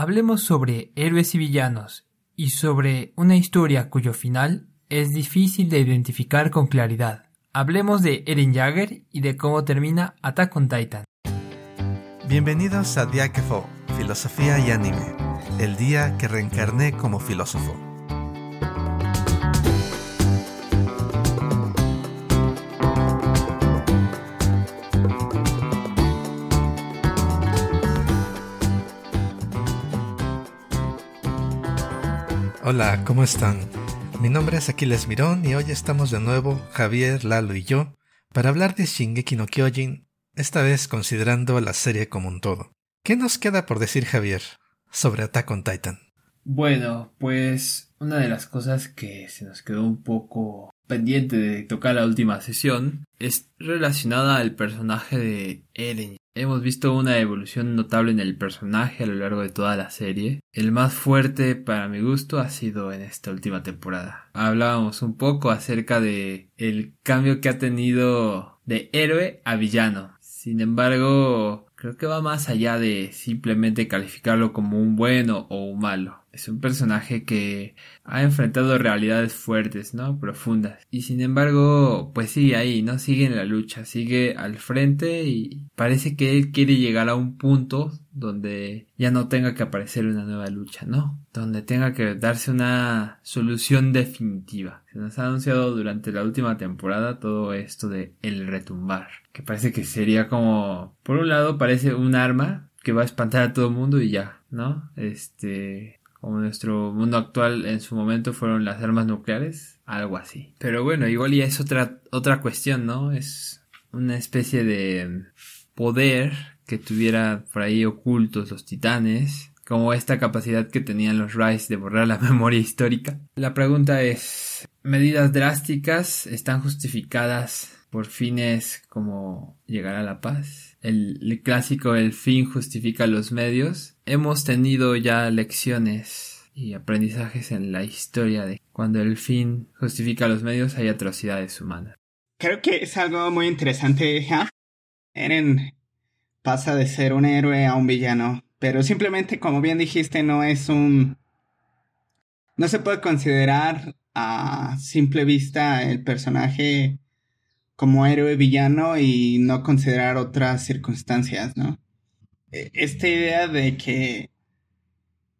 Hablemos sobre héroes y villanos y sobre una historia cuyo final es difícil de identificar con claridad. Hablemos de Eren Jagger y de cómo termina Attack on Titan. Bienvenidos a Diakefo, Filosofía y Anime, el día que reencarné como filósofo. Hola, ¿cómo están? Mi nombre es Aquiles Mirón y hoy estamos de nuevo, Javier, Lalo y yo, para hablar de Shingeki no Kyojin, esta vez considerando la serie como un todo. ¿Qué nos queda por decir Javier sobre Attack on Titan? Bueno, pues una de las cosas que se nos quedó un poco pendiente de tocar la última sesión es relacionada al personaje de Eren. Hemos visto una evolución notable en el personaje a lo largo de toda la serie. El más fuerte para mi gusto ha sido en esta última temporada. Hablábamos un poco acerca de el cambio que ha tenido de héroe a villano. Sin embargo, creo que va más allá de simplemente calificarlo como un bueno o un malo. Es un personaje que ha enfrentado realidades fuertes, ¿no? Profundas. Y sin embargo, pues sigue ahí, ¿no? Sigue en la lucha, sigue al frente y parece que él quiere llegar a un punto donde ya no tenga que aparecer una nueva lucha, ¿no? Donde tenga que darse una solución definitiva. Se nos ha anunciado durante la última temporada todo esto de el retumbar, que parece que sería como, por un lado parece un arma que va a espantar a todo el mundo y ya, ¿no? Este, como nuestro mundo actual en su momento fueron las armas nucleares, algo así. Pero bueno, igual ya es otra, otra cuestión, ¿no? Es una especie de poder que tuviera por ahí ocultos los titanes, como esta capacidad que tenían los Rise de borrar la memoria histórica. La pregunta es, ¿medidas drásticas están justificadas por fines como llegar a la paz? El, clásico el fin justifica los medios. Hemos tenido ya lecciones y aprendizajes en la historia de cuando el fin justifica los medios hay atrocidades humanas. Creo que es algo muy interesante. Eren pasa de ser un héroe a un villano, pero simplemente, como bien dijiste, no es un... No se puede considerar a simple vista el personaje como héroe villano y no considerar otras circunstancias, ¿no? E, esta idea de que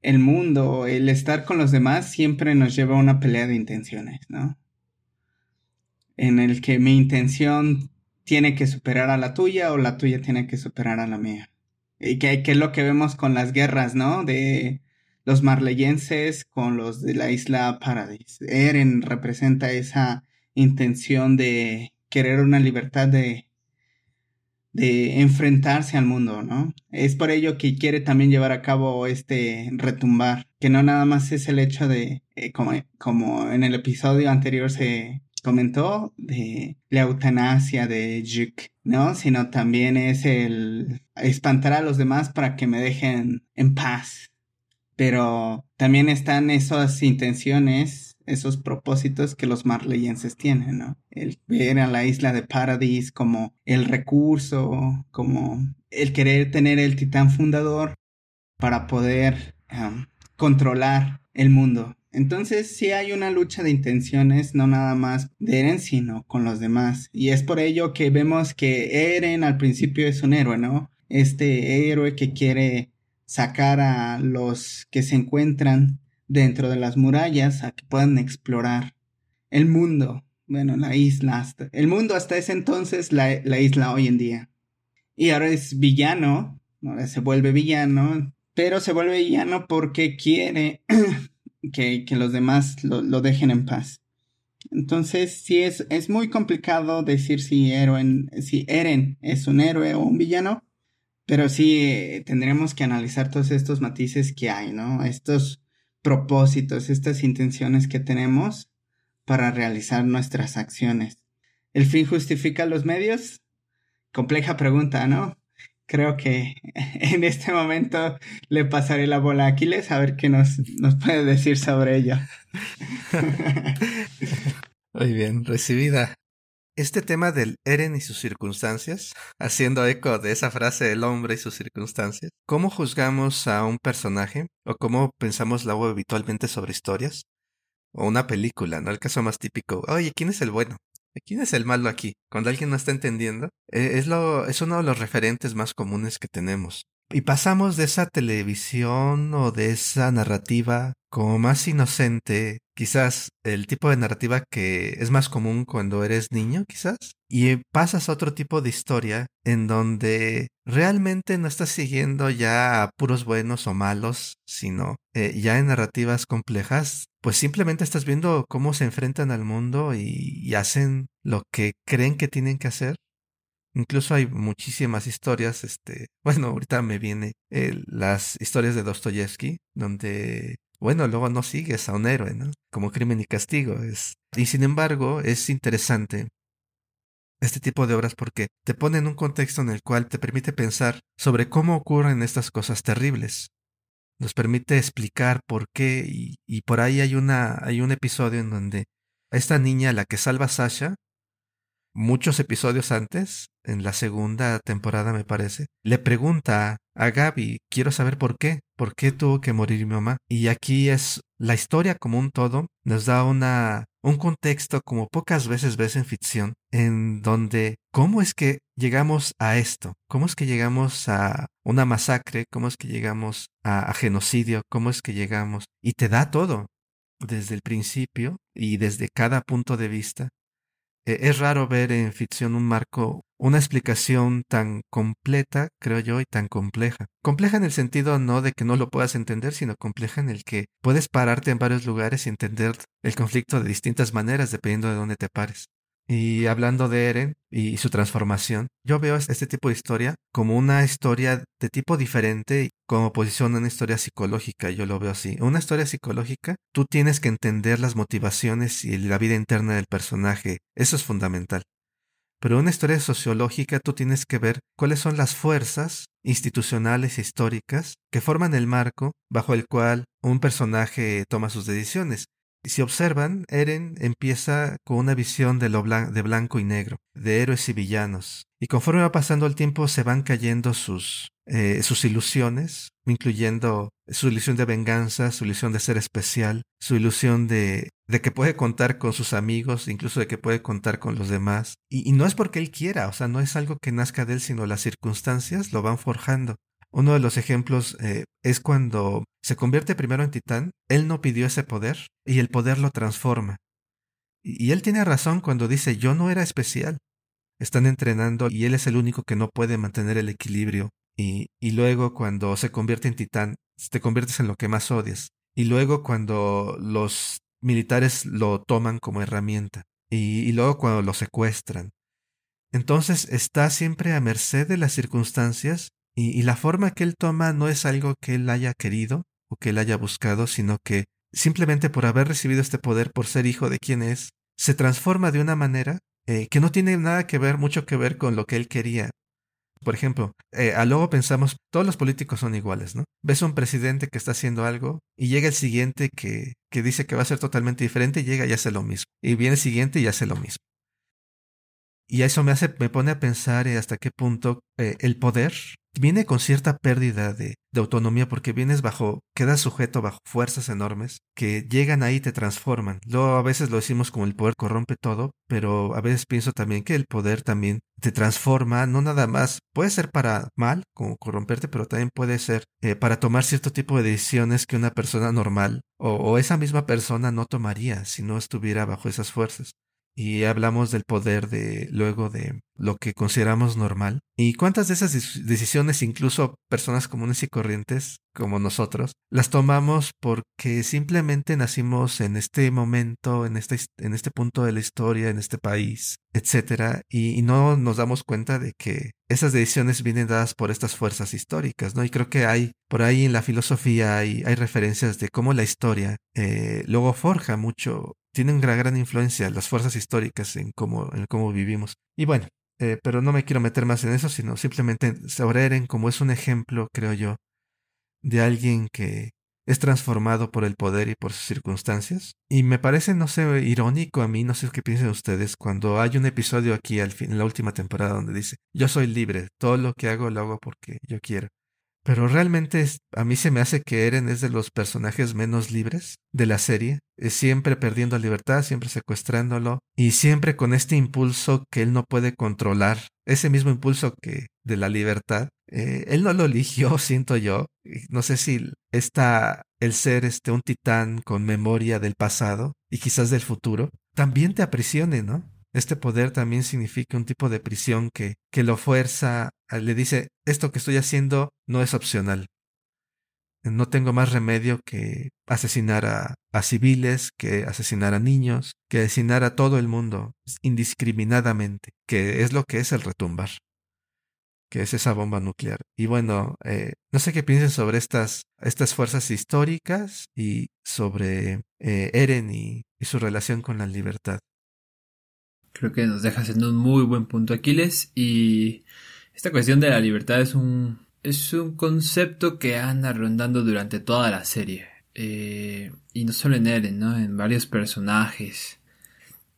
el mundo, el estar con los demás, siempre nos lleva a una pelea de intenciones, ¿no? En el que mi intención tiene que superar a la tuya o la tuya tiene que superar a la mía. Y que, que es lo que vemos con las guerras, ¿no? De los marleyenses con los de la isla Paradise. Eren representa esa intención de querer una libertad de, de enfrentarse al mundo, ¿no? Es por ello que quiere también llevar a cabo este retumbar, que no nada más es el hecho de, eh, como, como en el episodio anterior se comentó, de la eutanasia de Juk, ¿no? Sino también es el espantar a los demás para que me dejen en paz. Pero también están esas intenciones esos propósitos que los marleyenses tienen, ¿no? El ver a la isla de Paradis como el recurso, como el querer tener el titán fundador para poder controlar el mundo. Entonces sí hay una lucha de intenciones, no nada más de Eren, sino con los demás. Y es por ello que vemos que Eren al principio es un héroe, ¿no? Este héroe que quiere sacar a los que se encuentran dentro de las murallas a que puedan explorar el mundo, bueno, la isla, hasta, el mundo hasta ese entonces, la, isla hoy en día. Y ahora es villano, ahora se vuelve villano, pero se vuelve villano porque quiere que, los demás lo, lo, dejen en paz. Entonces, sí es, es muy complicado decir si, si Eren es un héroe o un villano, pero sí eh, tendremos que analizar todos estos matices que hay, ¿no? Estos propósitos, estas intenciones que tenemos para realizar nuestras acciones. ¿El fin justifica los medios? Compleja pregunta, ¿no? Creo que en este momento le pasaré la bola a Aquiles a ver qué nos, nos puede decir sobre ello. Muy bien, recibida. Este tema del Eren y sus circunstancias, haciendo eco de esa frase del hombre y sus circunstancias, ¿cómo juzgamos a un personaje o cómo pensamos la web habitualmente sobre historias? O una película, ¿no? El caso más típico, oye, ¿quién es el bueno? ¿Quién es el malo aquí? Cuando alguien no está entendiendo, eh, es, lo, es uno de los referentes más comunes que tenemos. Y pasamos de esa televisión o de esa narrativa como más inocente, quizás el tipo de narrativa que es más común cuando eres niño, quizás, y pasas a otro tipo de historia en donde realmente no estás siguiendo ya a puros buenos o malos, sino eh, ya en narrativas complejas, pues simplemente estás viendo cómo se enfrentan al mundo y hacen lo que creen que tienen que hacer Incluso hay muchísimas historias, este, bueno, ahorita me viene las historias de Dostoyevsky, donde, bueno, luego no sigues a un héroe, ¿no? Como crimen y castigo. Es, y sin embargo, es interesante este tipo de obras porque te pone en un contexto en el cual te permite pensar sobre cómo ocurren estas cosas terribles. Nos permite explicar por qué y, y por ahí hay, una, hay un episodio en donde esta niña, la que salva a Sasha, muchos episodios antes, en la segunda temporada me parece, le pregunta a Gaby, quiero saber por qué, por qué tuvo que morir mi mamá. Y aquí es la historia como un todo, nos da una, un contexto como pocas veces ves en ficción, en donde cómo es que llegamos a esto, cómo es que llegamos a una masacre, cómo es que llegamos a, a genocidio, cómo es que llegamos, y te da todo desde el principio y desde cada punto de vista eh, es raro ver en ficción un marco, una explicación tan completa, creo yo, y tan compleja. Compleja en el sentido no de que no lo puedas entender, sino compleja en el que puedes pararte en varios lugares y entender el conflicto de distintas maneras dependiendo de dónde te pares. Y hablando de Eren y su transformación, yo veo este tipo de historia como una historia de tipo diferente, como posición una historia psicológica, yo lo veo así. Una historia psicológica, tú tienes que entender las motivaciones y la vida interna del personaje, eso es fundamental. Pero una historia sociológica, tú tienes que ver cuáles son las fuerzas institucionales e históricas que forman el marco bajo el cual un personaje toma sus decisiones. Si observan, Eren empieza con una visión de, lo de blanco y negro, de héroes y villanos, y conforme va pasando el tiempo se van cayendo sus, eh, sus ilusiones, incluyendo su ilusión de venganza, su ilusión de ser especial, su ilusión de, de que puede contar con sus amigos, incluso de que puede contar con los demás. Y, y no es porque él quiera, o sea, no es algo que nazca de él, sino las circunstancias lo van forjando. Uno de los ejemplos eh, es cuando se convierte primero en titán, él no pidió ese poder y el poder lo transforma. Y, él tiene razón cuando dice yo no era especial. Están entrenando y él es el único que no puede mantener el equilibrio. Y, luego cuando se convierte en titán, te conviertes en lo que más odias. Y luego cuando los militares lo toman como herramienta. Y, y luego cuando lo secuestran. Entonces está siempre a merced de las circunstancias y, la forma que él toma no es algo que él haya querido o que él haya buscado, sino que simplemente por haber recibido este poder, por ser hijo de quien es, se transforma de una manera eh, que no tiene nada que ver, mucho que ver con lo que él quería. Por ejemplo, eh, a luego pensamos, todos los políticos son iguales, ¿no? Ves a un presidente que está haciendo algo y llega el siguiente que, que dice que va a ser totalmente diferente y llega y hace lo mismo. Y viene el siguiente y hace lo mismo. Y eso me hace, me pone a pensar eh, hasta qué punto el poder viene con cierta pérdida de, autonomía porque vienes bajo, quedas sujeto bajo fuerzas enormes que llegan ahí y te transforman. Luego a veces lo decimos como el poder corrompe todo, pero a veces pienso también que el poder también te transforma, no nada más, puede ser para mal, como corromperte, pero también puede ser eh, para tomar cierto tipo de decisiones que una persona normal o esa misma persona no tomaría si no estuviera bajo esas fuerzas y hablamos del poder de luego de lo que consideramos normal. ¿Y cuántas de esas decisiones, incluso personas comunes y corrientes como nosotros, las tomamos porque simplemente nacimos en este momento, en este, en este punto de la historia, en este país, etcétera, y, no nos damos cuenta de que esas decisiones vienen dadas por estas fuerzas históricas, ¿no? Y creo que hay, por ahí en la filosofía hay, hay referencias de cómo la historia eh, luego forja mucho tienen una gran influencia las fuerzas históricas en cómo, en cómo vivimos. Y bueno, eh, pero no me quiero meter más en eso, sino simplemente sobre Eren como es un ejemplo, creo yo, de alguien que es transformado por el poder y por sus circunstancias. Y me parece, no sé, irónico a mí, no sé qué piensen ustedes, cuando hay un episodio aquí al fin, en la última temporada donde dice, yo soy libre, todo lo que hago lo hago porque yo quiero. Pero realmente a mí se me hace que Eren es de los personajes menos libres de la serie, siempre perdiendo libertad, siempre secuestrándolo y siempre con este impulso que él no puede controlar, ese mismo impulso que de la libertad, eh, él no lo eligió, siento yo. No sé si está el ser este un titán con memoria del pasado y quizás del futuro, también te aprisione, ¿no? Este poder también significa un tipo de prisión que, que lo fuerza, le dice, esto que estoy haciendo no es opcional. No tengo más remedio que asesinar a, civiles, que asesinar a niños, que asesinar a todo el mundo indiscriminadamente, que es lo que es el retumbar, que es esa bomba nuclear. Y bueno, eh, no sé qué piensen sobre estas, estas fuerzas históricas y sobre eh, Eren y su relación con la libertad. Creo que nos dejas en un muy buen punto Aquiles y esta cuestión de la libertad es un, es un concepto que anda rondando durante toda la serie. Eh, y no solo en Eren, ¿no? En varios personajes.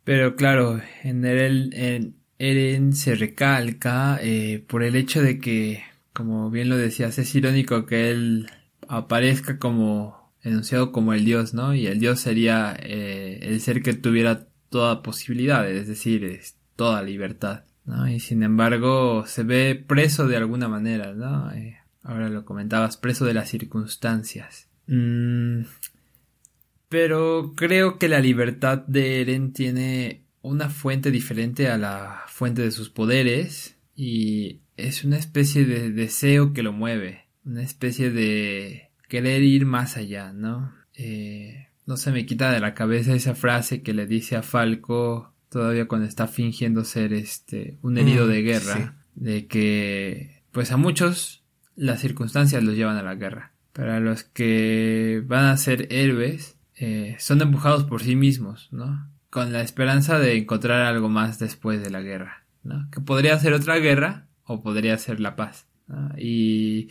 Pero claro, en Eren, en Eren se recalca eh, por el hecho de que, como bien lo decías, es irónico que él aparezca como enunciado como el dios, ¿no? Y el dios sería eh, el ser que tuviera toda posibilidad, es decir, es toda libertad. ¿no? Y sin embargo se ve preso de alguna manera, ¿no? Eh, ahora lo comentabas, preso de las circunstancias. Mm, pero creo que la libertad de Eren tiene una fuente diferente a la fuente de sus poderes y es una especie de deseo que lo mueve, una especie de querer ir más allá, ¿no? Eh, no se me quita de la cabeza esa frase que le dice a Falco todavía cuando está fingiendo ser este un herido de mm, guerra de que pues a muchos las circunstancias los llevan a la guerra para los que van a ser héroes eh, son empujados por sí mismos no con la esperanza de encontrar algo más después de la guerra ¿no? que podría ser otra guerra o podría ser la paz y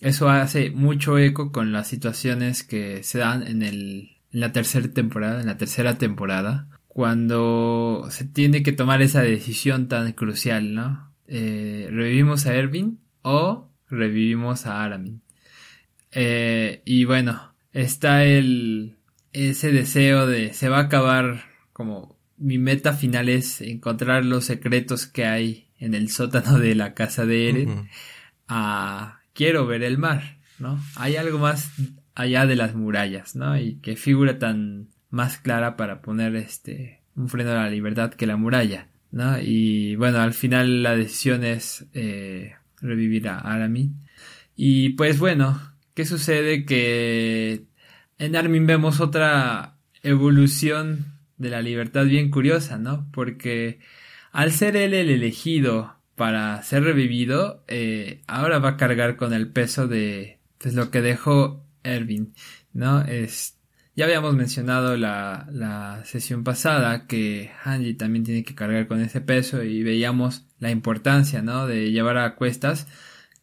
eso hace mucho eco con las situaciones que se dan en el en la tercera temporada, en la tercera temporada, cuando se tiene que tomar esa decisión tan crucial, ¿no? Eh, ¿Revivimos a Erwin o revivimos a Aramin? Eh, y bueno, está el ese deseo de se va a acabar como mi meta final es encontrar los secretos que hay en el sótano de la casa de Eren a quiero ver el mar, ¿no? Hay algo más allá de las murallas, ¿no? Y qué figura tan más clara para poner este un freno a la libertad que la muralla, ¿no? Y bueno, al final la decisión es eh, revivir a Aramin. Y pues bueno, ¿qué sucede? Que en Armin vemos otra evolución de la libertad bien curiosa, ¿no? Porque al ser él el elegido para ser revivido, eh, ahora va a cargar con el peso de pues, lo que dejó Erwin, ¿no? Es, ya habíamos mencionado la, la sesión pasada que Hanji también tiene que cargar con ese peso y veíamos la importancia, ¿no? De llevar a cuestas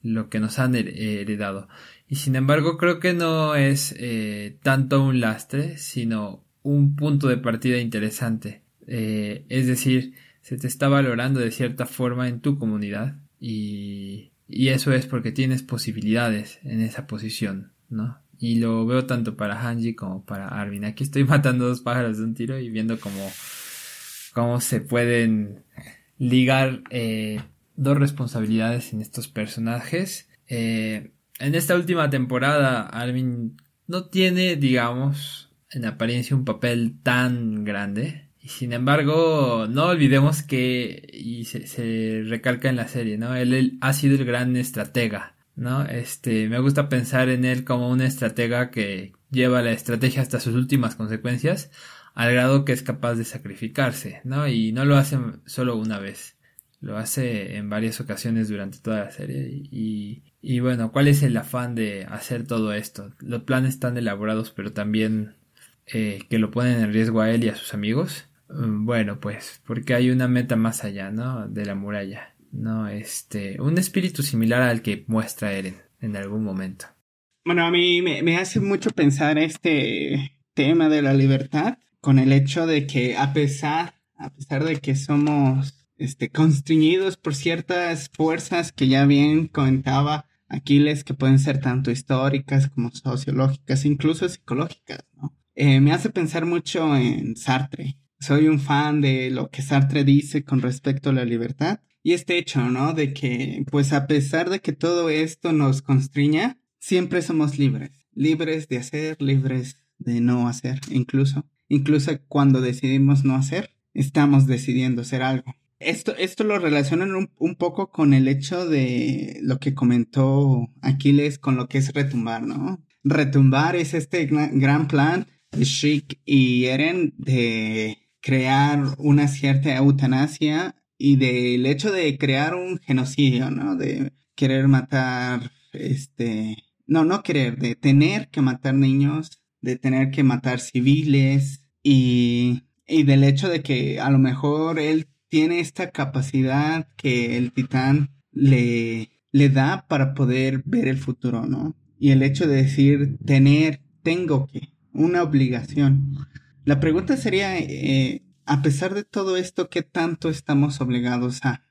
lo que nos han heredado. Y sin embargo creo que no es eh, tanto un lastre, sino un punto de partida interesante. Eh, es decir, se te está valorando de cierta forma en tu comunidad y, y eso es porque tienes posibilidades en esa posición, ¿no? Y lo veo tanto para Hanji como para Armin. Aquí estoy matando dos pájaros de un tiro y viendo cómo, cómo se pueden ligar eh, dos responsabilidades en estos personajes. Eh, en esta última temporada, Armin no tiene, digamos, en apariencia un papel tan grande. Y sin embargo, no olvidemos que, y se, se recalca en la serie, ¿no? él ha sido el gran estratega ¿no? Este, me gusta pensar en él como un estratega que lleva la estrategia hasta sus últimas consecuencias, al grado que es capaz de sacrificarse, ¿no? Y no lo hace solo una vez, lo hace en varias ocasiones durante toda la serie. Y, y bueno, ¿cuál es el afán de hacer todo esto? Los planes están elaborados, pero también eh, que lo ponen en riesgo a él y a sus amigos. Mm, bueno, pues, porque hay una meta más allá, ¿no? De la muralla. No, este, un espíritu similar al que muestra Eren en algún momento. Bueno, a mí me, hace mucho pensar este tema de la libertad con el hecho de que a pesar, a pesar de que somos este, constreñidos por ciertas fuerzas que ya bien comentaba Aquiles, que pueden ser tanto históricas como sociológicas, incluso psicológicas, ¿no? Eh, me hace pensar mucho en Sartre. Soy un fan de lo que Sartre dice con respecto a la libertad y este hecho, ¿no? De que, pues a pesar de que todo esto nos constriña, siempre somos libres, libres de hacer, libres de no hacer, incluso, incluso cuando decidimos no hacer, estamos decidiendo hacer algo. Esto, esto lo relacionan un, un, poco con el hecho de lo que comentó Aquiles con lo que es retumbar, ¿no? Retumbar es este gran plan Schick y Eren de crear una cierta eutanasia y del hecho de crear un genocidio, ¿no? De querer matar, este, no, no querer, de tener que matar niños, de tener que matar civiles y, y del hecho de que a lo mejor él tiene esta capacidad que el titán le, le da para poder ver el futuro, ¿no? Y el hecho de decir tener, tengo que, una obligación. La pregunta sería, eh, a pesar de todo esto, ¿qué tanto estamos obligados a?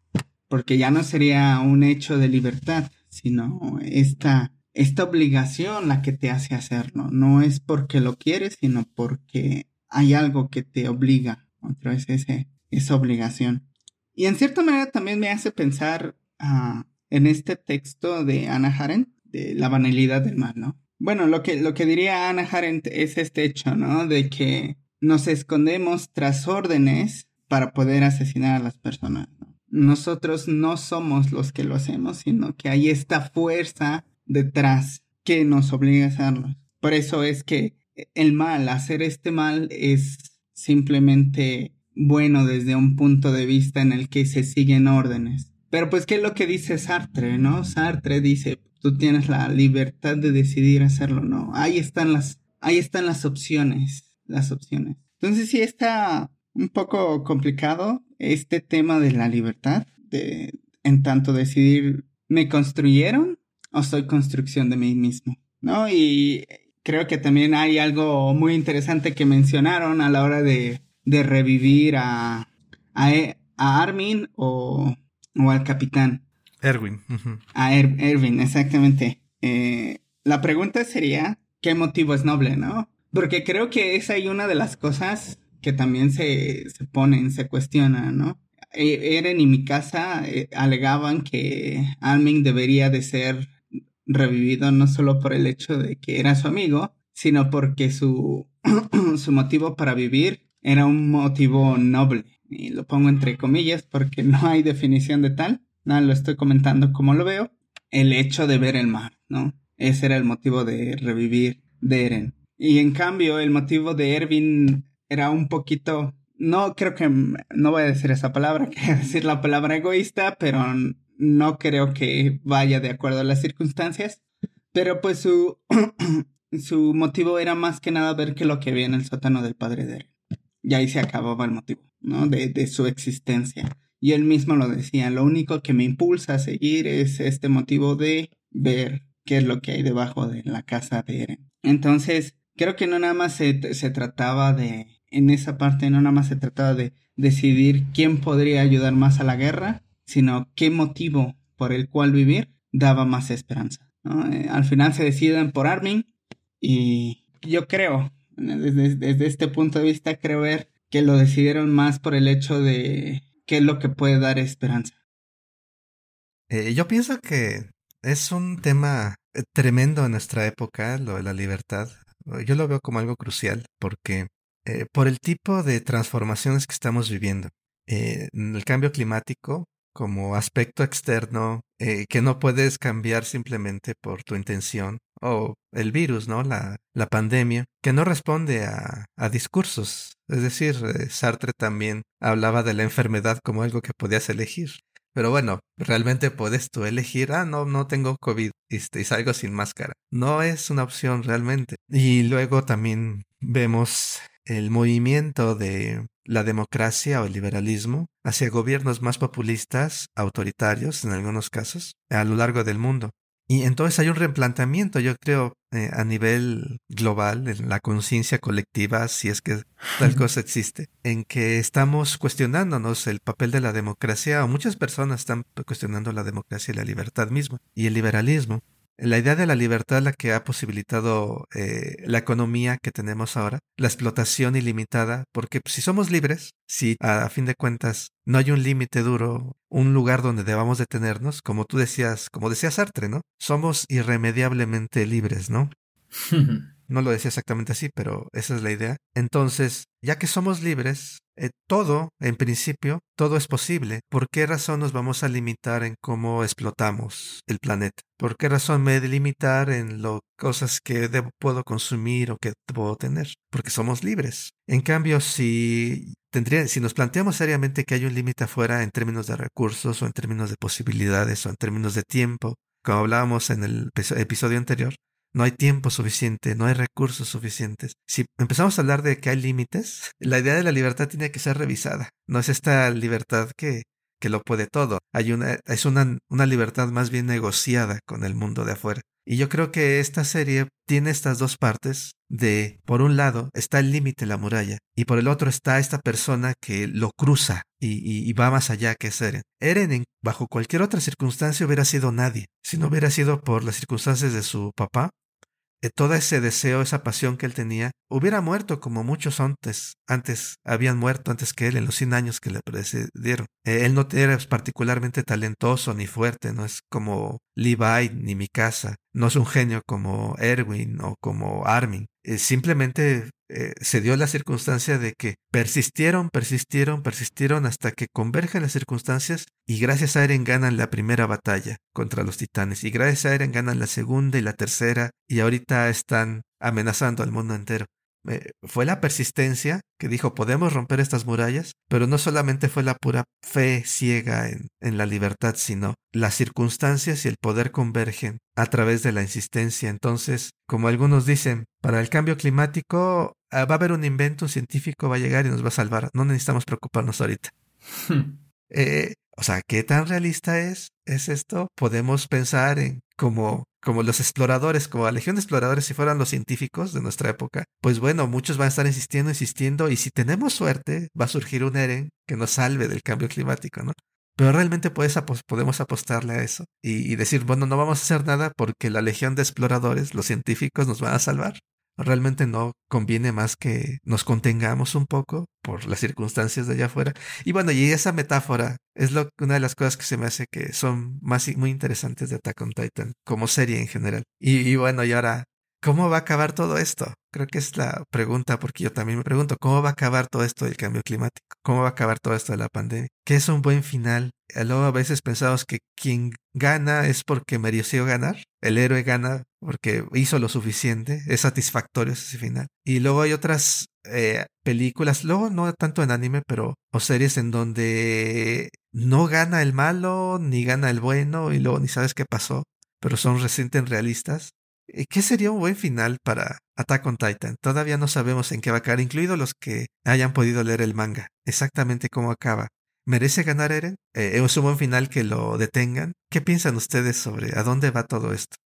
Porque ya no sería un hecho de libertad, sino esta, esta obligación la que te hace hacerlo. No es porque lo quieres, sino porque hay algo que te obliga. Otra vez ese, esa obligación. Y en cierta manera también me hace pensar ah, en este texto de Ana Haren, de la banalidad del mal, ¿no? Bueno, lo que, lo que diría Ana Arendt es este hecho, ¿no? De que nos escondemos tras órdenes para poder asesinar a las personas. Nosotros no somos los que lo hacemos, sino que hay esta fuerza detrás que nos obliga a hacerlo. Por eso es que el mal, hacer este mal es simplemente bueno desde un punto de vista en el que se siguen órdenes. Pero pues, ¿qué es lo que dice Sartre, no? Sartre dice, tú tienes la libertad de decidir hacerlo, ¿no? Ahí están las, ahí están las opciones, las opciones. Entonces sí está un poco complicado este tema de la libertad, de en tanto decidir, ¿me construyeron o soy construcción de mí mismo? ¿No? Y creo que también hay algo muy interesante que mencionaron a la hora de, de revivir a, a, a Armin o, o al capitán. Erwin. A er-, Erwin, exactamente. Eh, la pregunta sería, ¿qué motivo es noble, no? Porque creo que esa hay una de las cosas que también se, se ponen, se cuestionan, ¿no? E-, Eren y Mikasa eh, alegaban que Armin debería de ser revivido no solo por el hecho de que era su amigo, sino porque su, su motivo para vivir era un motivo noble. Y lo pongo entre comillas porque no hay definición de tal nada, lo estoy comentando como lo veo, el hecho de ver el mar, ¿no? Ese era el motivo de revivir de Eren. Y en cambio, el motivo de Erwin era un poquito, no creo que, no voy a decir esa palabra, quiero decir la palabra egoísta, pero no creo que vaya de acuerdo a las circunstancias. Pero pues su, su motivo era más que nada ver que lo que había en el sótano del padre de Eren. Y ahí se acababa el motivo, ¿no? De, de su existencia. Y él mismo lo decía, lo único que me impulsa a seguir es este motivo de ver qué es lo que hay debajo de la casa de Eren. Entonces, creo que no nada más se, se trataba de, en esa parte, no nada más se trataba de decidir quién podría ayudar más a la guerra, sino qué motivo por el cual vivir daba más esperanza. Eh, al final se deciden por Armin y yo creo, desde, desde, este punto de vista, creo ver que lo decidieron más por el hecho de qué es lo que puede dar esperanza. Eh, yo pienso que es un tema eh, tremendo en nuestra época, lo de la libertad. Yo lo veo como algo crucial porque eh, por el tipo de transformaciones que estamos viviendo, el cambio climático como aspecto externo que no puedes cambiar simplemente por tu intención, o el virus, ¿no? La, la pandemia, que no responde a, a discursos. Es decir, eh, Sartre también hablaba de la enfermedad como algo que podías elegir. Pero bueno, realmente puedes tú elegir, ah, no, no tengo COVID este, y salgo sin máscara. No es una opción realmente. Y luego también vemos el movimiento de la democracia o el liberalismo hacia gobiernos más populistas, autoritarios en algunos casos, a lo largo del mundo. Y entonces hay un replanteamiento, yo creo, eh, a nivel global, en la conciencia colectiva, si es que tal cosa existe, en que estamos cuestionándonos el papel de la democracia, o muchas personas están cuestionando la democracia y la libertad misma, y el liberalismo. La idea de la libertad la que ha posibilitado eh, la economía que tenemos ahora, la explotación ilimitada, porque si somos libres, si a, fin de cuentas no hay un límite duro, un lugar donde debamos detenernos, como tú decías, como decía Sartre, ¿no? Somos irremediablemente libres, ¿no? No lo decía exactamente así, pero esa es la idea. Entonces, ya que somos libres, eh, todo, en principio, todo es posible. ¿Por qué razón nos vamos a limitar en cómo explotamos el planeta? ¿Por qué razón me he de limitar en las cosas que puedo consumir o que puedo tener? Porque somos libres. En cambio, si tendría, si nos planteamos seriamente que hay un límite afuera en términos de recursos o en términos de posibilidades o en términos de tiempo, como hablábamos en el episodio anterior, no hay tiempo suficiente, no hay recursos suficientes. Si empezamos a hablar de que hay límites, la idea de la libertad tiene que ser revisada. No es esta libertad que, que lo puede todo. Hay una, es una, una libertad más bien negociada con el mundo de afuera. Y yo creo que esta serie tiene estas dos partes de, por un lado, está el límite, la muralla, y por el otro está esta persona que lo cruza y, y, va más allá que es Eren. Eren, bajo cualquier otra circunstancia, hubiera sido nadie. Si no hubiera sido por las circunstancias de su papá, eh, todo ese deseo, esa pasión que él tenía, hubiera muerto como muchos antes, antes habían muerto antes que él en los 100 años que le precedieron. Eh, él no era particularmente talentoso ni fuerte, no es como Levi ni Mikasa, no es un genio como Erwin o como Armin. Eh, simplemente eh, se dio la circunstancia de que persistieron, persistieron, persistieron hasta que convergen las circunstancias y gracias a Eren ganan la primera batalla contra los titanes y gracias a Eren ganan la segunda y la tercera y ahorita están amenazando al mundo entero. Eh, fue la persistencia que dijo podemos romper estas murallas, pero no solamente fue la pura fe ciega en, en, la libertad, sino las circunstancias y el poder convergen a través de la insistencia. Entonces, como algunos dicen, para el cambio climático ah, va a haber un invento, un científico va a llegar y nos va a salvar. No necesitamos preocuparnos ahorita. eh, o sea, ¿qué tan realista es, es esto? Podemos pensar en como, como los exploradores, como la legión de exploradores, si fueran los científicos de nuestra época, pues bueno, muchos van a estar insistiendo, insistiendo, y si tenemos suerte, va a surgir un Eren que nos salve del cambio climático, ¿no? Pero realmente puedes, podemos apostarle a eso y, y decir, bueno, no vamos a hacer nada porque la legión de exploradores, los científicos, nos van a salvar realmente no conviene más que nos contengamos un poco por las circunstancias de allá afuera. Y bueno, y esa metáfora es lo, una de las cosas que se me hace que son más muy interesantes de Attack on Titan, como serie en general. Y, y bueno, y ahora, ¿cómo va a acabar todo esto? Creo que es la pregunta, porque yo también me pregunto, ¿cómo va a acabar todo esto del cambio climático? ¿Cómo va a acabar todo esto de la pandemia? ¿Qué es un buen final? Luego a veces pensamos que quien gana es porque mereció ganar. El héroe gana porque hizo lo suficiente. Es satisfactorio ese final. Y luego hay otras eh, películas, luego no tanto en anime, pero o series en donde no gana el malo ni gana el bueno y luego ni sabes qué pasó, pero son recientes realistas. ¿Qué sería un buen final para Attack on Titan? Todavía no sabemos en qué va a acabar, incluidos los que hayan podido leer el manga. Exactamente cómo acaba. ¿Merece ganar Eren? Eh, ¿Es un buen final que lo detengan? ¿Qué piensan ustedes sobre a dónde va todo esto?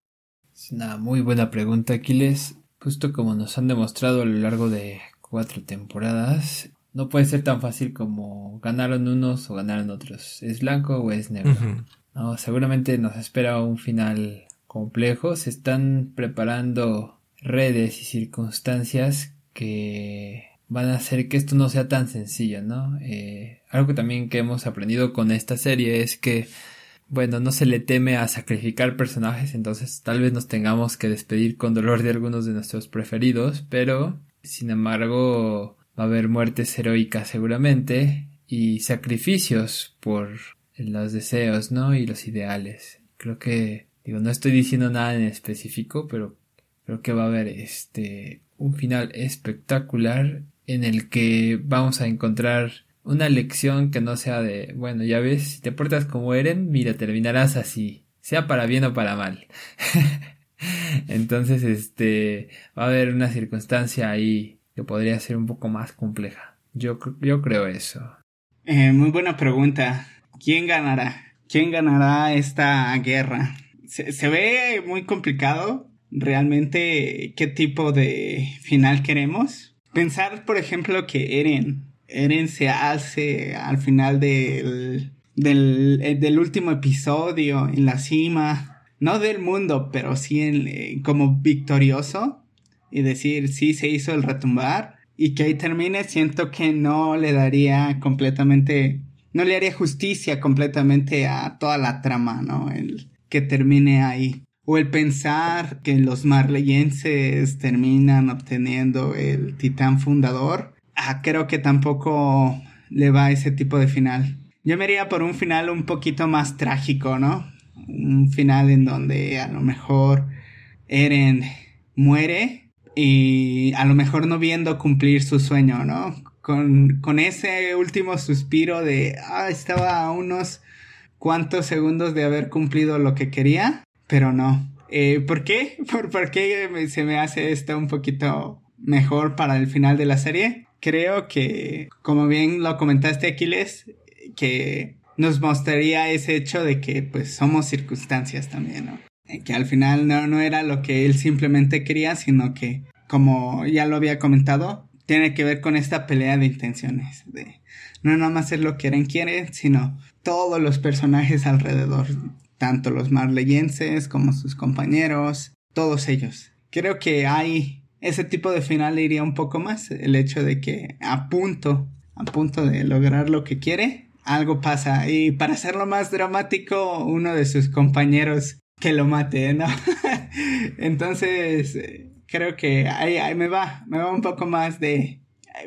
Es una muy buena pregunta, Aquiles. Justo como nos han demostrado a lo largo de cuatro temporadas, no puede ser tan fácil como ganaron unos o ganaron otros. ¿Es blanco o es negro? no, seguramente nos espera un final complejo, se están preparando redes y circunstancias que van a hacer que esto no sea tan sencillo, ¿no? Eh, algo también que hemos aprendido con esta serie es que, bueno, no se le teme a sacrificar personajes, entonces tal vez nos tengamos que despedir con dolor de algunos de nuestros preferidos, pero, sin embargo, va a haber muertes heroicas seguramente y sacrificios por los deseos, ¿no? Y los ideales. Creo que Digo, no estoy diciendo nada en específico, pero creo que va a haber este un final espectacular en el que vamos a encontrar una lección que no sea de, bueno, ya ves, si te portas como Eren, mira, terminarás así, sea para bien o para mal. Entonces, este, va a haber una circunstancia ahí que podría ser un poco más compleja. Yo, yo creo eso. Eh, muy buena pregunta. ¿Quién ganará? ¿Quién ganará esta guerra? Se, ve muy complicado realmente qué tipo de final queremos. Pensar, por ejemplo, que Eren, Eren se hace al final del, del, eh, del último episodio en la cima, no del mundo, pero sí en, eh, como victorioso y decir, sí se hizo el retumbar y que ahí termine, siento que no le daría completamente, no le haría justicia completamente a toda la trama, ¿no? El que termine ahí. O el pensar que los marleyenses terminan obteniendo el titán fundador. Ah, creo que tampoco le va a ese tipo de final. Yo me iría por un final un poquito más trágico, ¿no? Un final en donde a lo mejor Eren muere y a lo mejor no viendo cumplir su sueño, ¿no? Con, con ese último suspiro de, ah, estaba a unos cuantos segundos de haber cumplido lo que quería, pero no. Eh, ¿Por qué? ¿Por, ¿Por qué se me hace esto un poquito mejor para el final de la serie? Creo que, como bien lo comentaste Aquiles, que nos mostraría ese hecho de que pues somos circunstancias también, ¿no? que al final no, no era lo que él simplemente quería, sino que, como ya lo había comentado, tiene que ver con esta pelea de intenciones, de no nada más ser lo que Eren quiere, sino todos los personajes alrededor, tanto los marleyenses como sus compañeros, todos ellos. Creo que hay ese tipo de final iría un poco más, el hecho de que a punto, a punto de lograr lo que quiere, algo pasa y para hacerlo más dramático, uno de sus compañeros que lo mate, ¿no? Entonces, creo que ahí, me va, me va un poco más de...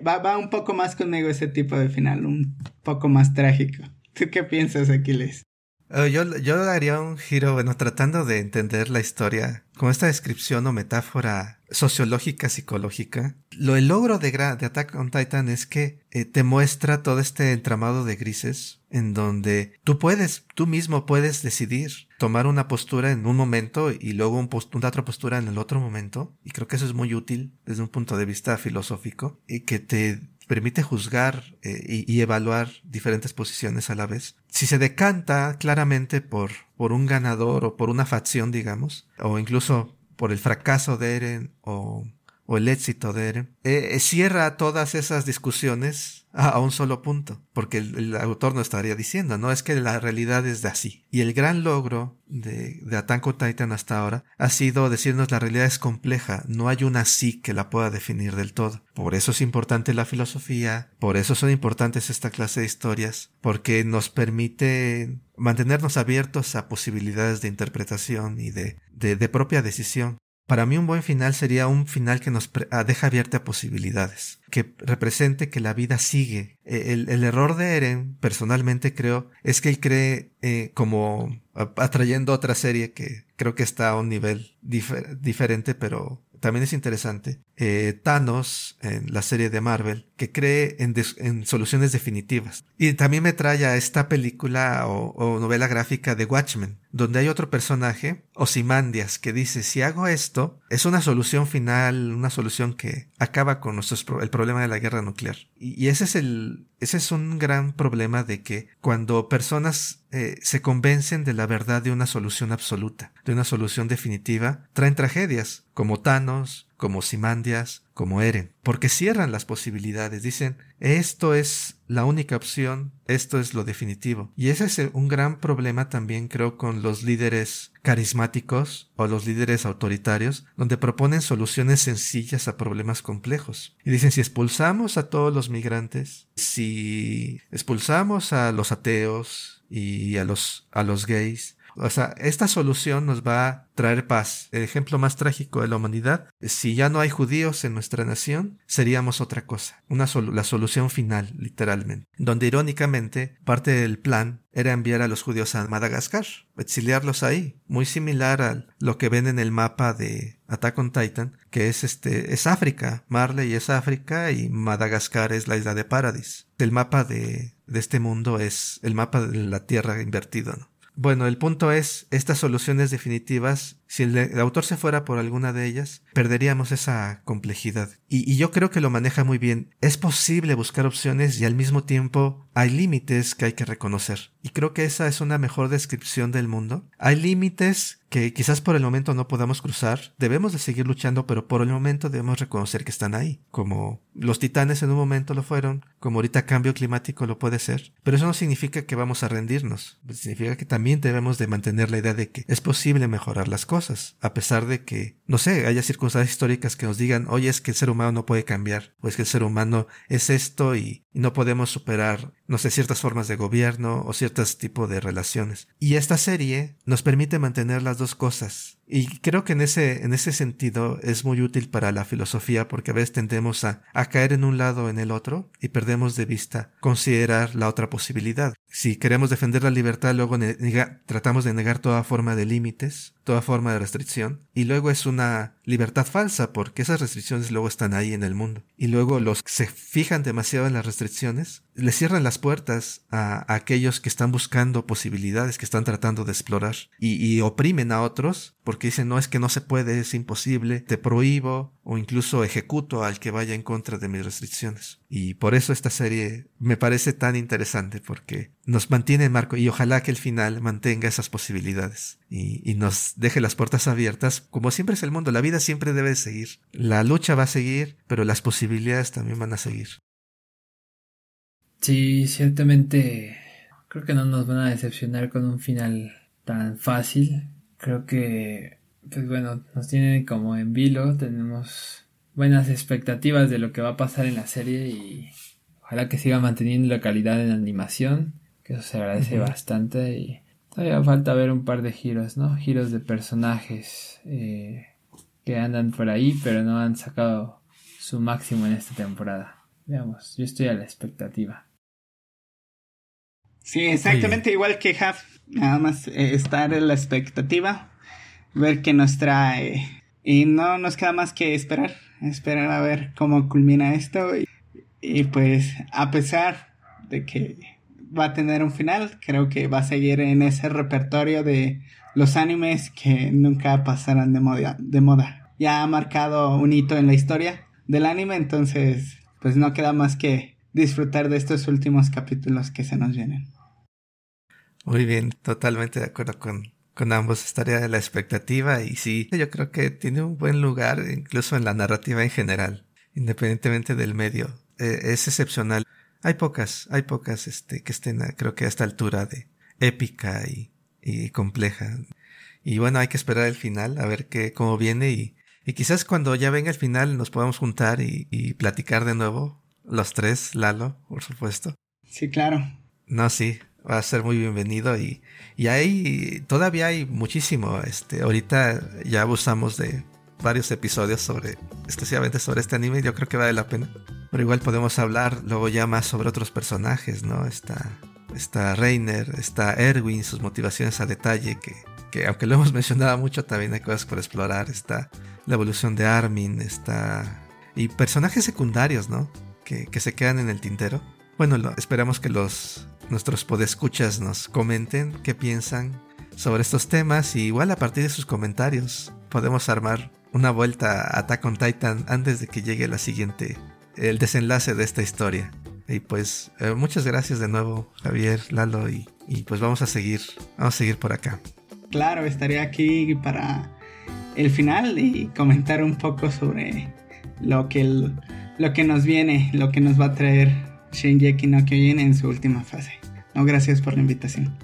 Va, va un poco más conmigo ese tipo de final, un poco más trágico. ¿Tú qué piensas, Aquiles? Uh, yo, yo haría un giro, bueno, tratando de entender la historia con esta descripción o metáfora sociológica, psicológica. Lo el logro de, de Attack on Titan es que eh, te muestra todo este entramado de grises en donde tú puedes, tú mismo puedes decidir tomar una postura en un momento y luego un una otra postura en el otro momento. Y creo que eso es muy útil desde un punto de vista filosófico y que te permite juzgar eh, y, evaluar diferentes posiciones a la vez. Si se decanta claramente por, por un ganador o por una facción, digamos, o incluso por el fracaso de Eren o, el éxito de Eren, eh, cierra todas esas discusiones a, un solo punto, porque el, autor no estaría diciendo, no es que la realidad es de así. Y el gran logro de, de Titan hasta ahora ha sido decirnos la realidad es compleja, no hay una sí que la pueda definir del todo. Por eso es importante la filosofía, por eso son importantes esta clase de historias, porque nos permite mantenernos abiertos a posibilidades de interpretación y de, de, de propia decisión. Para mí un buen final sería un final que nos ah, deja abierta posibilidades, que represente que la vida sigue. E, el, error de Eren, personalmente creo, es que él cree eh, como atrayendo otra serie que creo que está a un nivel diferente, pero también es interesante. Eh, Thanos, en la serie de Marvel, que cree en, soluciones definitivas. Y también me trae a esta película o, novela gráfica de Watchmen, donde hay otro personaje, Osimandias, que dice, si hago esto, es una solución final, una solución que acaba con nuestros, el problema de la guerra nuclear. Y, ese es el, ese es un gran problema de que cuando personas eh, se convencen de la verdad de una solución absoluta, de una solución definitiva, traen tragedias, como Thanos, como Simandias, como Eren, porque cierran las posibilidades, dicen, esto es la única opción, esto es lo definitivo. Y ese es un gran problema también creo con los líderes carismáticos o los líderes autoritarios, donde proponen soluciones sencillas a problemas complejos. Y dicen, si expulsamos a todos los migrantes, si expulsamos a los ateos y a los, a los gays, o sea, esta solución nos va a traer paz. El ejemplo más trágico de la humanidad, si ya no hay judíos en nuestra nación, seríamos otra cosa. Una la solución final, literalmente. Donde irónicamente, parte del plan era enviar a los judíos a Madagascar, exiliarlos ahí, muy similar a lo que ven en el mapa de Attack on Titan, que es este, es África, Marley es África y Madagascar es la isla de Paradis. El mapa de, de este mundo es el mapa de la Tierra invertido, ¿no? Bueno, el punto es, estas soluciones definitivas Si el, autor se fuera por alguna de ellas, perderíamos esa complejidad. Y, y yo creo que lo maneja muy bien. Es posible buscar opciones y al mismo tiempo hay límites que hay que reconocer. Y creo que esa es una mejor descripción del mundo. Hay límites que quizás por el momento no podamos cruzar, debemos de seguir luchando, pero por el momento debemos reconocer que están ahí, como los titanes en un momento lo fueron, como ahorita cambio climático lo puede ser, pero eso no significa que vamos a rendirnos, significa que también debemos de mantener la idea de que es posible mejorar las cosas, a pesar de que, no sé, haya circunstancias históricas que nos digan, oye, es que el ser humano no puede cambiar, o es que el ser humano es esto y, no podemos superar, no sé, ciertas formas de gobierno o ciertos tipos de relaciones. Y esta serie nos permite mantener las dos cosas. Y creo que en ese, en ese sentido es muy útil para la filosofía porque a veces tendemos a, caer en un lado o en el otro y perdemos de vista considerar la otra posibilidad. Si queremos defender la libertad, luego tratamos de negar toda forma de límites, toda forma de restricción, y luego es una libertad falsa porque esas restricciones luego están ahí en el mundo. Y luego los que se fijan demasiado en las restricciones le cierran las puertas a, aquellos que están buscando posibilidades, que están tratando de explorar y, oprimen a otros porque dicen no es que no se puede, es imposible, te prohíbo o incluso ejecuto al que vaya en contra de mis restricciones. Y por eso esta serie me parece tan interesante porque nos mantiene en marco y ojalá que el final mantenga esas posibilidades y, y nos deje las puertas abiertas como siempre es el mundo, la vida siempre debe seguir, la lucha va a seguir, pero las posibilidades también van a seguir. Sí, ciertamente creo que no nos van a decepcionar con un final tan fácil. Creo que, pues bueno, nos tienen como en vilo, tenemos buenas expectativas de lo que va a pasar en la serie y ojalá que siga manteniendo la calidad en la animación, que eso se agradece bastante y todavía falta ver un par de giros, ¿no? Giros de personajes eh, que andan por ahí pero no han sacado su máximo en esta temporada. Veamos, yo estoy a la expectativa. Sí, exactamente igual que Half. Nada más eh, estar en la expectativa, ver qué nos trae. Y no nos queda más que esperar, esperar a ver cómo culmina esto. Y, y pues, a pesar de que va a tener un final, creo que va a seguir en ese repertorio de los animes que nunca pasarán de moda. De moda. Ya ha marcado un hito en la historia del anime, entonces, pues no queda más que disfrutar de estos últimos capítulos que se nos vienen. Muy bien, totalmente de acuerdo con, con ambos. Estaría de la expectativa y sí, yo creo que tiene un buen lugar incluso en la narrativa en general, independientemente del medio. E, es excepcional. Hay pocas, hay pocas este, que estén, creo que a esta altura de épica y, y compleja. Y bueno, hay que esperar el final, a ver qué, cómo viene y, y quizás cuando ya venga el final nos podamos juntar y, y platicar de nuevo los tres, Lalo, por supuesto. Sí, claro. No, sí, va a ser muy bienvenido y, y hay, todavía hay muchísimo, este, ahorita ya abusamos de varios episodios sobre, exclusivamente sobre este anime, yo creo que vale la pena. Pero igual podemos hablar luego ya más sobre otros personajes, ¿no? Está, está Reiner, está Erwin, sus motivaciones a detalle, que, que aunque lo hemos mencionado mucho, también hay cosas por explorar. Está la evolución de Armin, está... Y personajes secundarios, ¿no? Que, se quedan en el tintero. Bueno, esperamos que los nuestros podescuchas nos comenten qué piensan sobre estos temas y igual a partir de sus comentarios podemos armar una vuelta a Attack on Titan antes de que llegue la siguiente, el desenlace de esta historia. Y pues eh, muchas gracias de nuevo Javier, Lalo y, y, pues vamos a seguir, vamos a seguir por acá. Claro, estaré aquí para el final y comentar un poco sobre lo que, lo que nos viene, lo que nos va a traer Shingeki no Kyojin en su última fase. No, gracias por la invitación.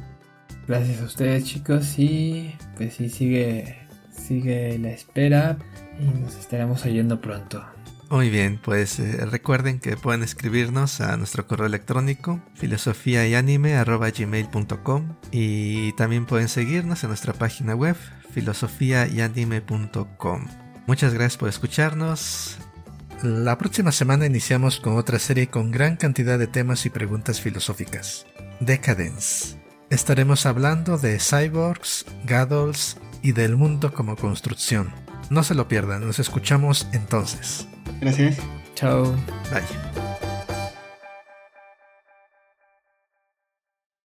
Gracias a ustedes chicos y pues sí sigue sigue la espera y nos estaremos oyendo pronto. Muy bien, pues eh, recuerden que pueden escribirnos a nuestro correo electrónico filosofía y anime gmail.com y también pueden seguirnos en nuestra página web filosofiayanime.com. Muchas gracias por escucharnos. La próxima semana iniciamos con otra serie con gran cantidad de temas y preguntas filosóficas. Decadence. Estaremos hablando de cyborgs, gaddles y del mundo como construcción. No se lo pierdan, nos escuchamos entonces. Gracias. Chao. Bye.